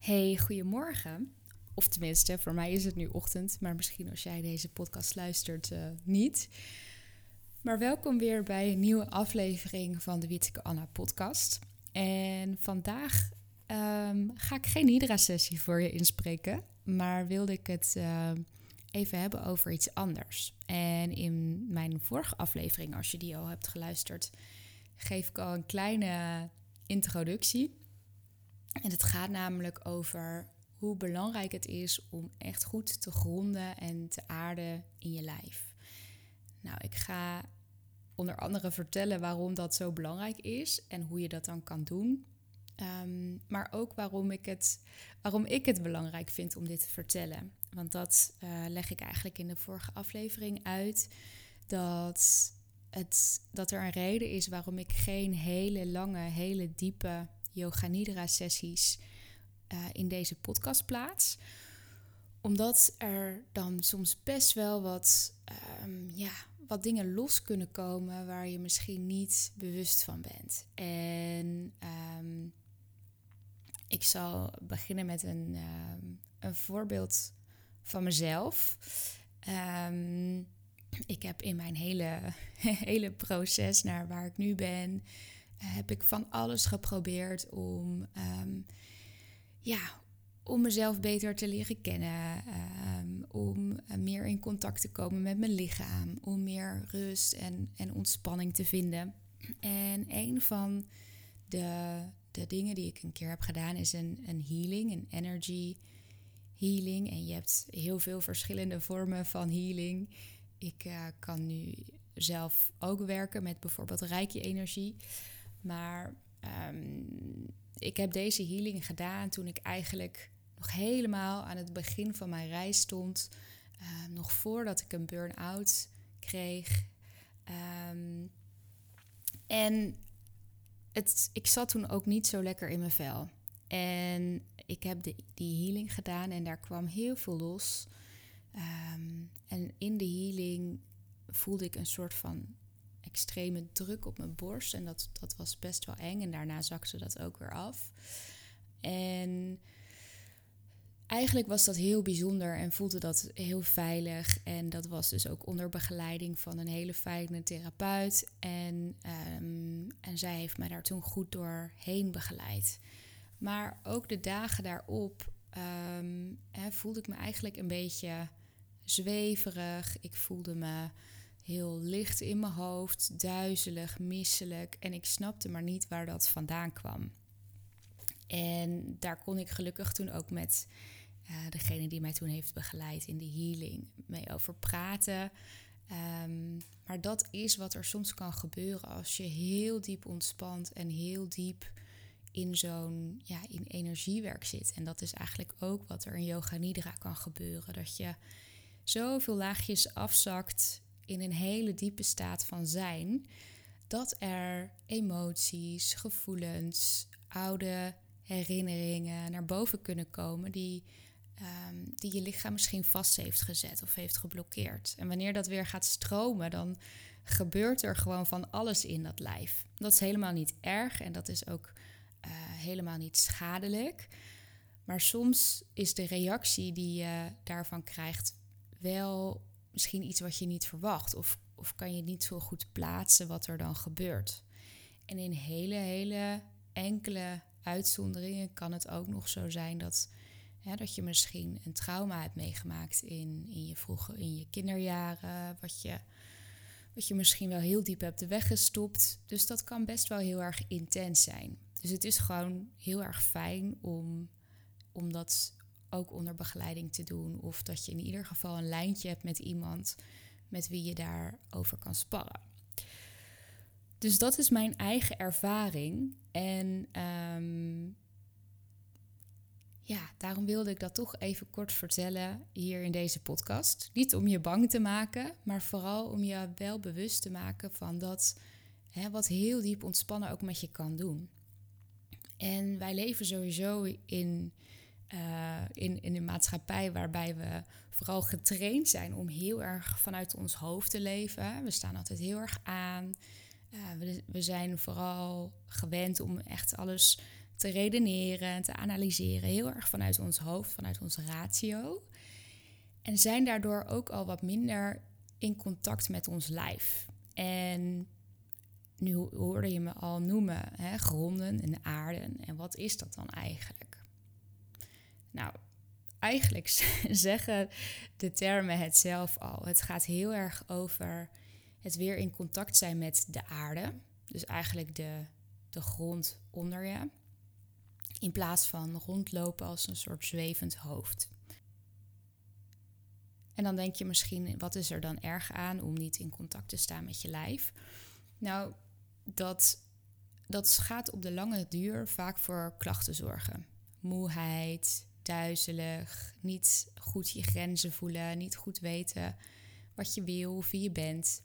Hey, goedemorgen. Of tenminste, voor mij is het nu ochtend, maar misschien als jij deze podcast luistert, uh, niet. Maar welkom weer bij een nieuwe aflevering van de Witteke Anna podcast. En vandaag um, ga ik geen Hydra-sessie voor je inspreken, maar wilde ik het uh, even hebben over iets anders. En in mijn vorige aflevering, als je die al hebt geluisterd, geef ik al een kleine introductie. En het gaat namelijk over hoe belangrijk het is om echt goed te gronden en te aarden in je lijf. Nou, ik ga onder andere vertellen waarom dat zo belangrijk is en hoe je dat dan kan doen. Ehm, maar ook waarom ik, het, waarom ik het belangrijk vind om dit te vertellen. Want dat uh, leg ik eigenlijk in de vorige aflevering uit. Dat, het, dat er een reden is waarom ik geen hele lange, hele diepe Yoga Nidra sessies uh, in deze podcast plaats. Omdat er dan soms best wel wat, um, ja, wat dingen los kunnen komen waar je misschien niet bewust van bent. En um, ik zal beginnen met een, um, een voorbeeld van mezelf. ik heb in mijn hele, hele proces naar waar ik nu ben, heb ik van alles geprobeerd om, um, ja, om mezelf beter te leren kennen. Um, om uh, meer in contact te komen met mijn lichaam. Om meer rust en, en ontspanning te vinden. En een van de, de dingen die ik een keer heb gedaan is een, een healing, een energy healing. En je hebt heel veel verschillende vormen van healing. Ik uh, kan nu zelf ook werken met bijvoorbeeld rijkje energie. Maar um, ik heb deze healing gedaan toen ik eigenlijk nog helemaal aan het begin van mijn reis stond. Uh, nog voordat ik een burn-out kreeg. Um, en het, ik zat toen ook niet zo lekker in mijn vel. En ik heb de, die healing gedaan en daar kwam heel veel los. En in de healing voelde ik een soort van extreme druk op mijn borst. En dat, dat was best wel eng. En daarna zakte dat ook weer af. En eigenlijk was dat heel bijzonder en voelde dat heel veilig. En dat was dus ook onder begeleiding van een hele fijne therapeut. En, um, en zij heeft mij daar toen goed doorheen begeleid. Maar ook de dagen daarop um, hè, voelde ik me eigenlijk een beetje zweverig. Ik voelde me heel licht in mijn hoofd, duizelig, misselijk. En ik snapte maar niet waar dat vandaan kwam. En daar kon ik gelukkig toen ook met uh, degene die mij toen heeft begeleid in de healing mee over praten. Um, maar dat is wat er soms kan gebeuren als je heel diep ontspant en heel diep in zo'n ja, in energiewerk zit. En dat is eigenlijk ook wat er in Yoga Nidra kan gebeuren. Dat je zoveel laagjes afzakt in een hele diepe staat van zijn, dat er emoties, gevoelens, oude herinneringen naar boven kunnen komen die, um, die je lichaam misschien vast heeft gezet of heeft geblokkeerd. En wanneer dat weer gaat stromen, dan gebeurt er gewoon van alles in dat lijf. Dat is helemaal niet erg en dat is ook uh, helemaal niet schadelijk. Maar soms is de reactie die je daarvan krijgt wel misschien iets wat je niet verwacht. Of, of kan je niet zo goed plaatsen wat er dan gebeurt. En in hele, hele enkele uitzonderingen kan het ook nog zo zijn dat, dat je misschien een trauma hebt meegemaakt in, in je vroege, in je kinderjaren. Wat je, wat je misschien wel heel diep hebt weggestopt. Dus dat kan best wel heel erg intens zijn. Dus het is gewoon heel erg fijn om, om dat ook onder begeleiding te doen. Of dat je in ieder geval een lijntje hebt met iemand met wie je daarover kan sparren. Dus dat is mijn eigen ervaring. En um, ja, daarom wilde ik dat toch even kort vertellen hier in deze podcast. Niet om je bang te maken, maar vooral om je wel bewust te maken van dat hè, wat heel diep ontspannen ook met je kan doen. En wij leven sowieso in uh, in, in een maatschappij waarbij we vooral getraind zijn om heel erg vanuit ons hoofd te leven. We staan altijd heel erg aan. Uh, we, we, zijn vooral gewend om echt alles te redeneren, te analyseren, heel erg vanuit ons hoofd, vanuit ons ratio. En zijn daardoor ook al wat minder in contact met ons lijf. En nu hoorde je me al noemen, hè, gronden en aarden. En wat is dat dan eigenlijk? Nou, eigenlijk zeggen de termen het zelf al. Het gaat heel erg over het weer in contact zijn met de aarde. Dus eigenlijk de, de grond onder je. In plaats van rondlopen als een soort zwevend hoofd. En dan denk je misschien, wat is er dan erg aan om niet in contact te staan met je lijf? Nou, dat, dat gaat op de lange duur vaak voor klachten zorgen. Moeheid, duizelig, niet goed je grenzen voelen, niet goed weten wat je wil wie je bent.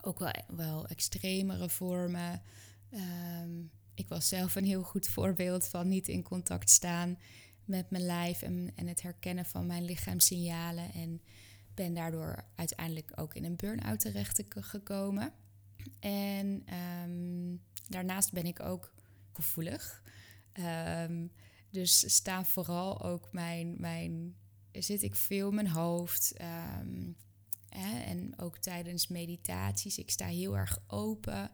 Ook wel, wel extremere vormen. Ehm, ik was zelf een heel goed voorbeeld van niet in contact staan met mijn lijf en, het herkennen van mijn lichaamssignalen. En ben daardoor uiteindelijk ook in een burn-out terecht gekomen. En ehm, daarnaast ben ik ook gevoelig. Um, dus staan vooral ook mijn, mijn zit ik veel in mijn hoofd. Hè, en ook tijdens meditaties. Ik sta heel erg open.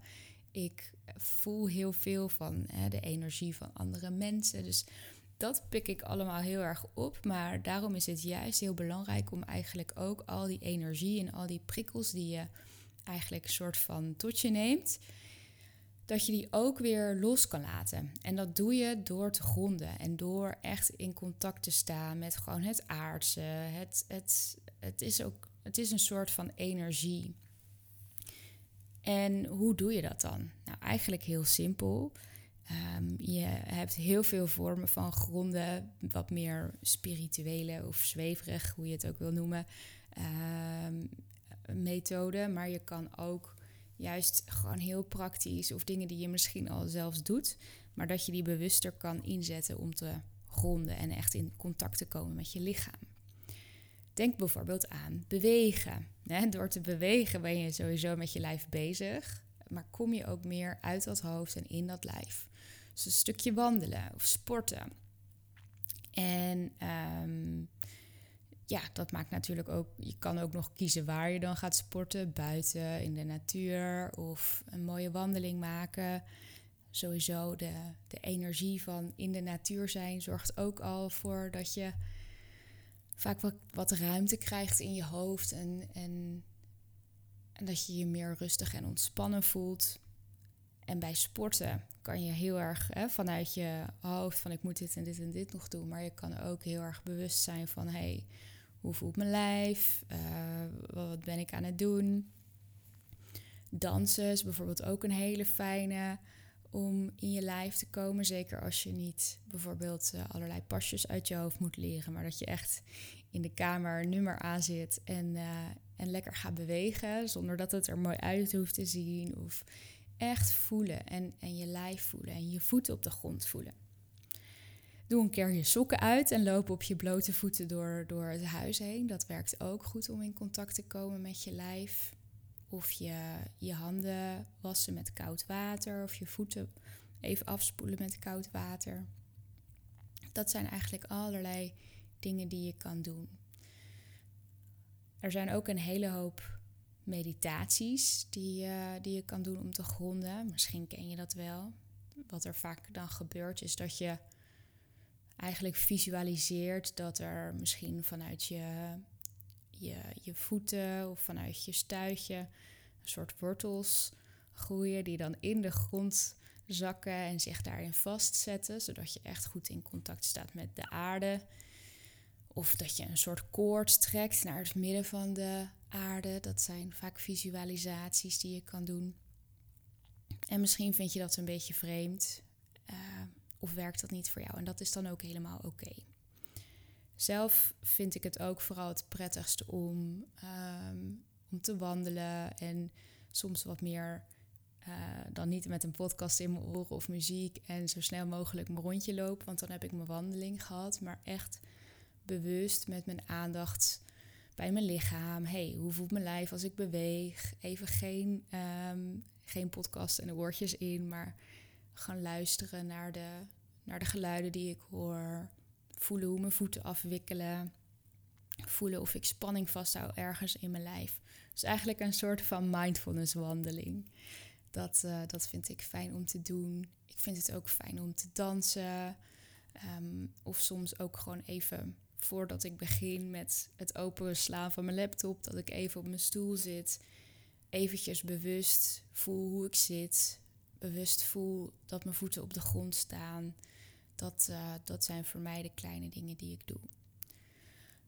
Ik voel heel veel van hè, de energie van andere mensen. Dus dat pik ik allemaal heel erg op. Maar daarom is het juist heel belangrijk om eigenlijk ook al die energie en al die prikkels die je eigenlijk soort van tot je neemt, dat je die ook weer los kan laten. En dat doe je door te gronden en door echt in contact te staan met gewoon het aardse. Het, het, het, is, ook, het is een soort van energie. En hoe doe je dat dan? Nou, eigenlijk heel simpel. Um, je hebt heel veel vormen van gronden, wat meer spirituele of zweverig, hoe je het ook wil noemen, um, methode. Maar je kan ook juist gewoon heel praktisch of dingen die je misschien al zelfs doet, maar dat je die bewuster kan inzetten om te gronden en echt in contact te komen met je lichaam. Denk bijvoorbeeld aan bewegen. Door te bewegen ben je sowieso met je lijf bezig, maar kom je ook meer uit dat hoofd en in dat lijf. Dus een stukje wandelen of sporten. En um, ja, dat maakt natuurlijk ook. Je kan ook nog kiezen waar je dan gaat sporten. Buiten, in de natuur of een mooie wandeling maken. Sowieso de, de energie van in de natuur zijn zorgt ook al voor dat je vaak wat, wat ruimte krijgt in je hoofd. En, en, en dat je je meer rustig en ontspannen voelt. En bij sporten kan je heel erg hè, vanuit je hoofd van ik moet dit en dit en dit nog doen. Maar je kan ook heel erg bewust zijn van hé, hey, hoe voelt mijn lijf? Uh, wat ben ik aan het doen? Dansen is bijvoorbeeld ook een hele fijne om in je lijf te komen. Zeker als je niet bijvoorbeeld uh, allerlei pasjes uit je hoofd moet leren, maar dat je echt in de kamer nummer aan zit en, uh, en lekker gaat bewegen. Zonder dat het er mooi uit hoeft te zien. Of echt voelen en, en je lijf voelen en je voeten op de grond voelen. Doe een keer je sokken uit en loop op je blote voeten door, door het huis heen. Dat werkt ook goed om in contact te komen met je lijf. Of je, je handen wassen met koud water. Of je voeten even afspoelen met koud water. Dat zijn eigenlijk allerlei dingen die je kan doen. Er zijn ook een hele hoop meditaties die, uh, die je kan doen om te gronden. Misschien ken je dat wel. Wat er vaak dan gebeurt is dat je eigenlijk visualiseert dat er misschien vanuit je, je, je voeten of vanuit je stuitje een soort wortels groeien die dan in de grond zakken en zich daarin vastzetten, zodat je echt goed in contact staat met de aarde. Of dat je een soort koord trekt naar het midden van de aarde. Dat zijn vaak visualisaties die je kan doen. En misschien vind je dat een beetje vreemd. Uh, of werkt dat niet voor jou? En dat is dan ook helemaal oké. Zelf vind ik het ook vooral het prettigste om, ehm, om te wandelen en soms wat meer uh, dan niet met een podcast in mijn oren of muziek en zo snel mogelijk mijn rondje lopen, want dan heb ik mijn wandeling gehad, maar echt bewust met mijn aandacht bij mijn lichaam. hey, hoe voelt mijn lijf als ik beweeg? Even geen, um, geen podcast en de oortjes in, maar gaan luisteren naar de, naar de geluiden die ik hoor. Voelen hoe mijn voeten afwikkelen. Voelen of ik spanning vasthoud ergens in mijn lijf. Dus eigenlijk een soort van mindfulness wandeling. Dat, uh, dat vind ik fijn om te doen. Ik vind het ook fijn om te dansen. Ehm, of soms ook gewoon even voordat ik begin met het openslaan van mijn laptop, dat ik even op mijn stoel zit. Eventjes bewust voel hoe ik zit. Bewust voel dat mijn voeten op de grond staan. Dat, uh, dat zijn voor mij de kleine dingen die ik doe.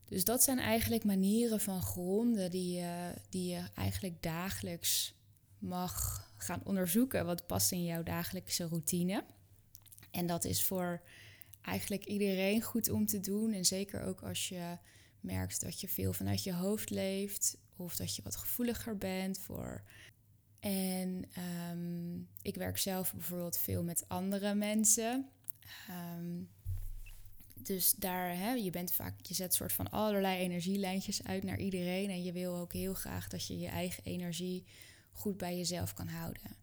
Dus dat zijn eigenlijk manieren van gronden die die je eigenlijk dagelijks mag gaan onderzoeken. Wat past in jouw dagelijkse routine. En dat is voor eigenlijk iedereen goed om te doen. En zeker ook als je merkt dat je veel vanuit je hoofd leeft. Of dat je wat gevoeliger bent voor. En ehm, ik werk zelf bijvoorbeeld veel met andere mensen. Um, dus daar, hè, je bent vaak, je zet soort van allerlei energielijntjes uit naar iedereen. En je wil ook heel graag dat je je eigen energie goed bij jezelf kan houden.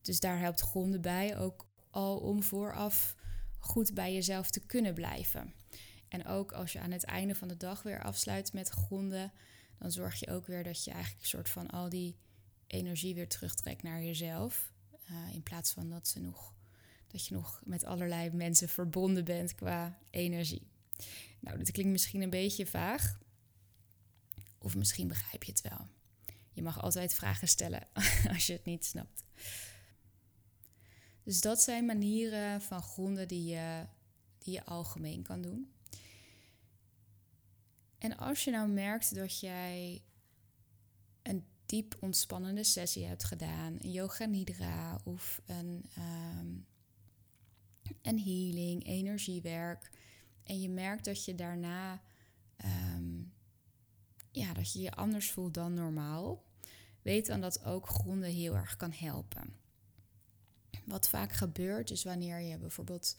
Dus daar helpt gronden bij, ook al om vooraf goed bij jezelf te kunnen blijven. En ook als je aan het einde van de dag weer afsluit met gronden, dan zorg je ook weer dat je eigenlijk een soort van al die energie weer terugtrekt naar jezelf. Uh, in plaats van dat ze nog dat je nog met allerlei mensen verbonden bent qua energie. Nou, dit klinkt misschien een beetje vaag. Of misschien begrijp je het wel. Je mag altijd vragen stellen als je het niet snapt. Dus dat zijn manieren van gronden die je, die je algemeen kan doen. En als je nou merkt dat jij diep ontspannende sessie hebt gedaan, een yoga nidra of een um, en healing, energiewerk. En je merkt dat je daarna ehm, ja, dat je je anders voelt dan normaal. Weet dan dat ook gronden heel erg kan helpen. Wat vaak gebeurt is wanneer je bijvoorbeeld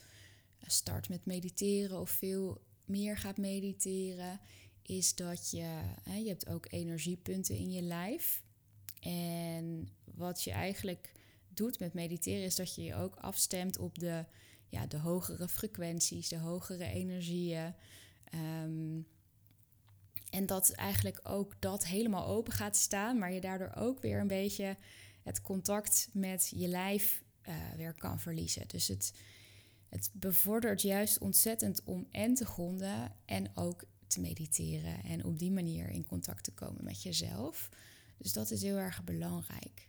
start met mediteren of veel meer gaat mediteren, is dat je, hè, je hebt ook energiepunten in je lijf. En wat je eigenlijk doet met mediteren is dat je je ook afstemt op de ja, de hogere frequenties, de hogere energieën. Ehm, en dat eigenlijk ook dat helemaal open gaat staan, maar je daardoor ook weer een beetje het contact met je lijf uh, weer kan verliezen. Dus het, het bevordert juist ontzettend om en te gronden en ook te mediteren en op die manier in contact te komen met jezelf. Dus dat is heel erg belangrijk.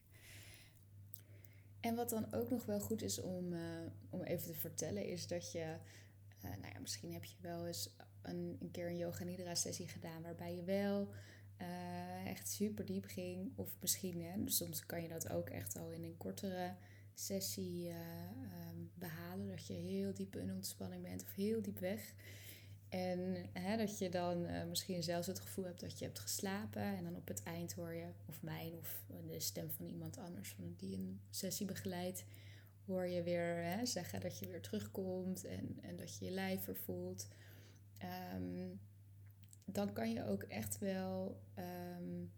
En wat dan ook nog wel goed is om, uh, om even te vertellen, is dat je, uh, nou ja, misschien heb je wel eens een, een keer een yoga nidra sessie gedaan waarbij je wel uh, echt super diep ging. Of misschien, hè, soms kan je dat ook echt al in een kortere sessie um, behalen. Dat je heel diep in ontspanning bent of heel diep weg. En hè, dat je dan uh, misschien zelfs het gevoel hebt dat je hebt geslapen. En dan op het eind hoor je, of mijn of de stem van iemand anders van die een sessie begeleidt, hoor je weer hè, zeggen dat je weer terugkomt en, en dat je je lijf vervoelt. Um, dan kan je ook echt wel um,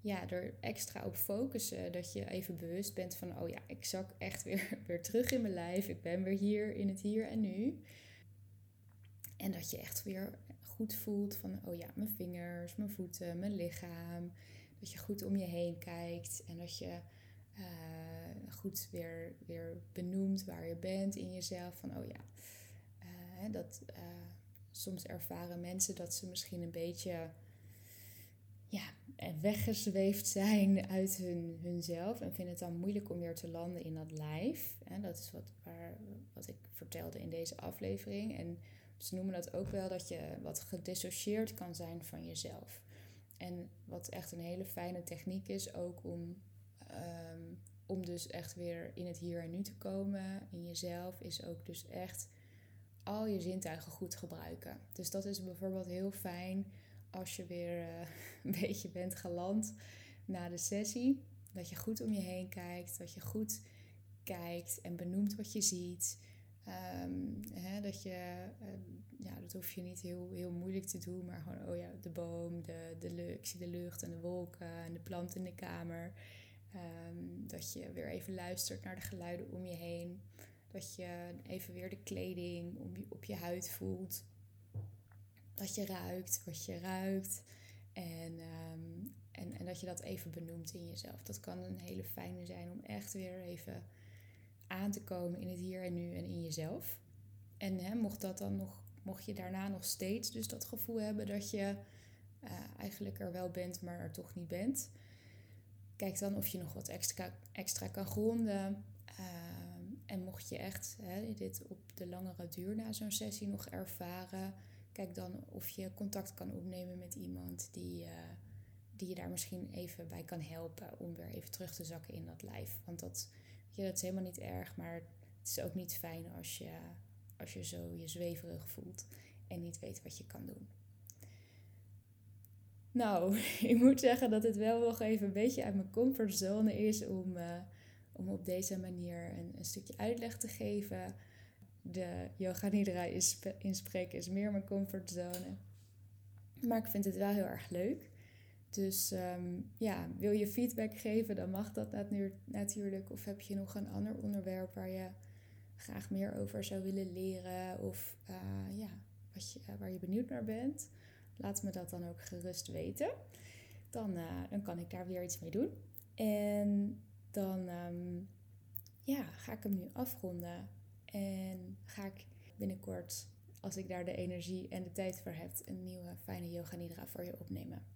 ja, er extra op focussen. Dat je even bewust bent van, oh ja, ik zak echt weer, weer terug in mijn lijf. Ik ben weer hier in het hier en nu. En dat je echt weer goed voelt van, oh ja, mijn vingers, mijn voeten, mijn lichaam. Dat je goed om je heen kijkt en dat je uh, goed weer, weer benoemt waar je bent in jezelf. Van, oh ja, uh, dat uh, soms ervaren mensen dat ze misschien een beetje ja, weggezweefd zijn uit hun, hunzelf en vinden het dan moeilijk om weer te landen in dat lijf. Dat is wat, waar, wat ik vertelde in deze aflevering. En ze noemen dat ook wel dat je wat gedissocieerd kan zijn van jezelf. En wat echt een hele fijne techniek is, ook om, ehm, om dus echt weer in het hier en nu te komen, in jezelf, is ook dus echt al je zintuigen goed gebruiken. Dus dat is bijvoorbeeld heel fijn als je weer uh, een beetje bent geland na de sessie. Dat je goed om je heen kijkt, dat je goed kijkt en benoemt wat je ziet. Um, hè, dat je, um, ja, dat hoef je niet heel, heel moeilijk te doen, maar gewoon, oh ja, de boom, de, de, ik zie de lucht en de wolken en de plant in de kamer. Ehm, dat je weer even luistert naar de geluiden om je heen. Dat je even weer de kleding op je huid voelt. Dat je ruikt wat je ruikt. En, ehm, en, en dat je dat even benoemt in jezelf. Dat kan een hele fijne zijn om echt weer even aan te komen in het hier en nu en in jezelf. En hè, mocht dat dan nog, mocht je daarna nog steeds dus dat gevoel hebben dat je uh, eigenlijk er wel bent, maar er toch niet bent. Kijk dan of je nog wat extra, extra kan gronden. Ehm, en mocht je echt hè, dit op de langere duur na zo'n sessie nog ervaren, kijk dan of je contact kan opnemen met iemand die, uh, die je daar misschien even bij kan helpen om weer even terug te zakken in dat lijf. Want dat, dat is helemaal niet erg, maar het is ook niet fijn als je, als je zo je zweverig voelt en niet weet wat je kan doen. Nou, ik moet zeggen dat het wel nog even een beetje uit mijn comfortzone is om, uh, om op deze manier een, een, stukje uitleg te geven. De yoga nidra inspreken is meer mijn comfortzone. Maar ik vind het wel heel erg leuk. Dus um, ja, wil je feedback geven, dan mag dat natuurlijk. Of heb je nog een ander onderwerp waar je graag meer over zou willen leren? Of uh, ja, wat je, waar je benieuwd naar bent? Laat me dat dan ook gerust weten. Dan, uh, dan kan ik daar weer iets mee doen. En dan um, ja, ga ik hem nu afronden. En ga ik binnenkort, als ik daar de energie en de tijd voor heb, een nieuwe fijne yoga nidra voor je opnemen.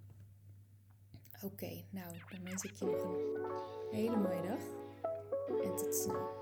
Oké, nou, dan wens ik je nog een hele mooie dag. En tot snel.